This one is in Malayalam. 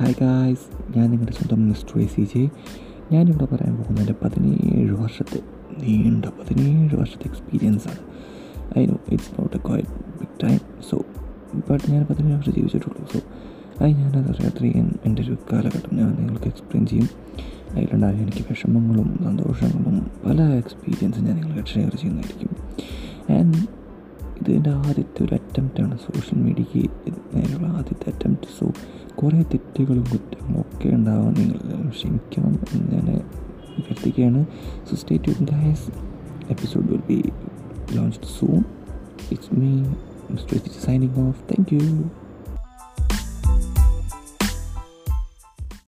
ഹായ് ഗായ്സ് ഞാൻ നിങ്ങളുടെ സ്വന്തം മിസ്റ്റർ സി ജെ ഞാനിവിടെ പറയാൻ പോകുന്ന എന്റെ പതിനേഴ് വർഷത്തെ നീണ്ട പതിനേഴ് വർഷത്തെ എക്സ്പീരിയൻസ് ആണ്. I know it's not a quite big time so but ഞാൻ പതിനേഴ് വർഷം ജീവിച്ചിട്ടുള്ളൂ സോ അത് ഞാനത് അറിയാത്രയും എന്റെ ഒരു കാലഘട്ടം ഞാൻ നിങ്ങൾക്ക് എക്സ്പ്ലെയിൻ ചെയ്യും. അതിലുണ്ടായ എനിക്ക് വിഷമങ്ങളും സന്തോഷങ്ങളും പല എക്സ്പീരിയൻസും ഞാൻ നിങ്ങൾക്ക് ഷെയർ ചെയ്യുന്നതായിരിക്കും. ആൻഡ് ഇത് എന്റെ ആദ്യത്തെ ഒരു അറ്റംപ്റ്റാണ് സോഷ്യൽ മീഡിയയ്ക്ക് സോ കുറേ തെറ്റുകളും കുറ്റങ്ങളും ഒക്കെ ഉണ്ടാവാൻ നിങ്ങൾ ക്ഷമിക്കണം എന്ന് ഞാൻ അഭ്യർത്ഥിക്കുകയാണ്. So stay tune guys episode will be launched soon it's me mister signing off thank you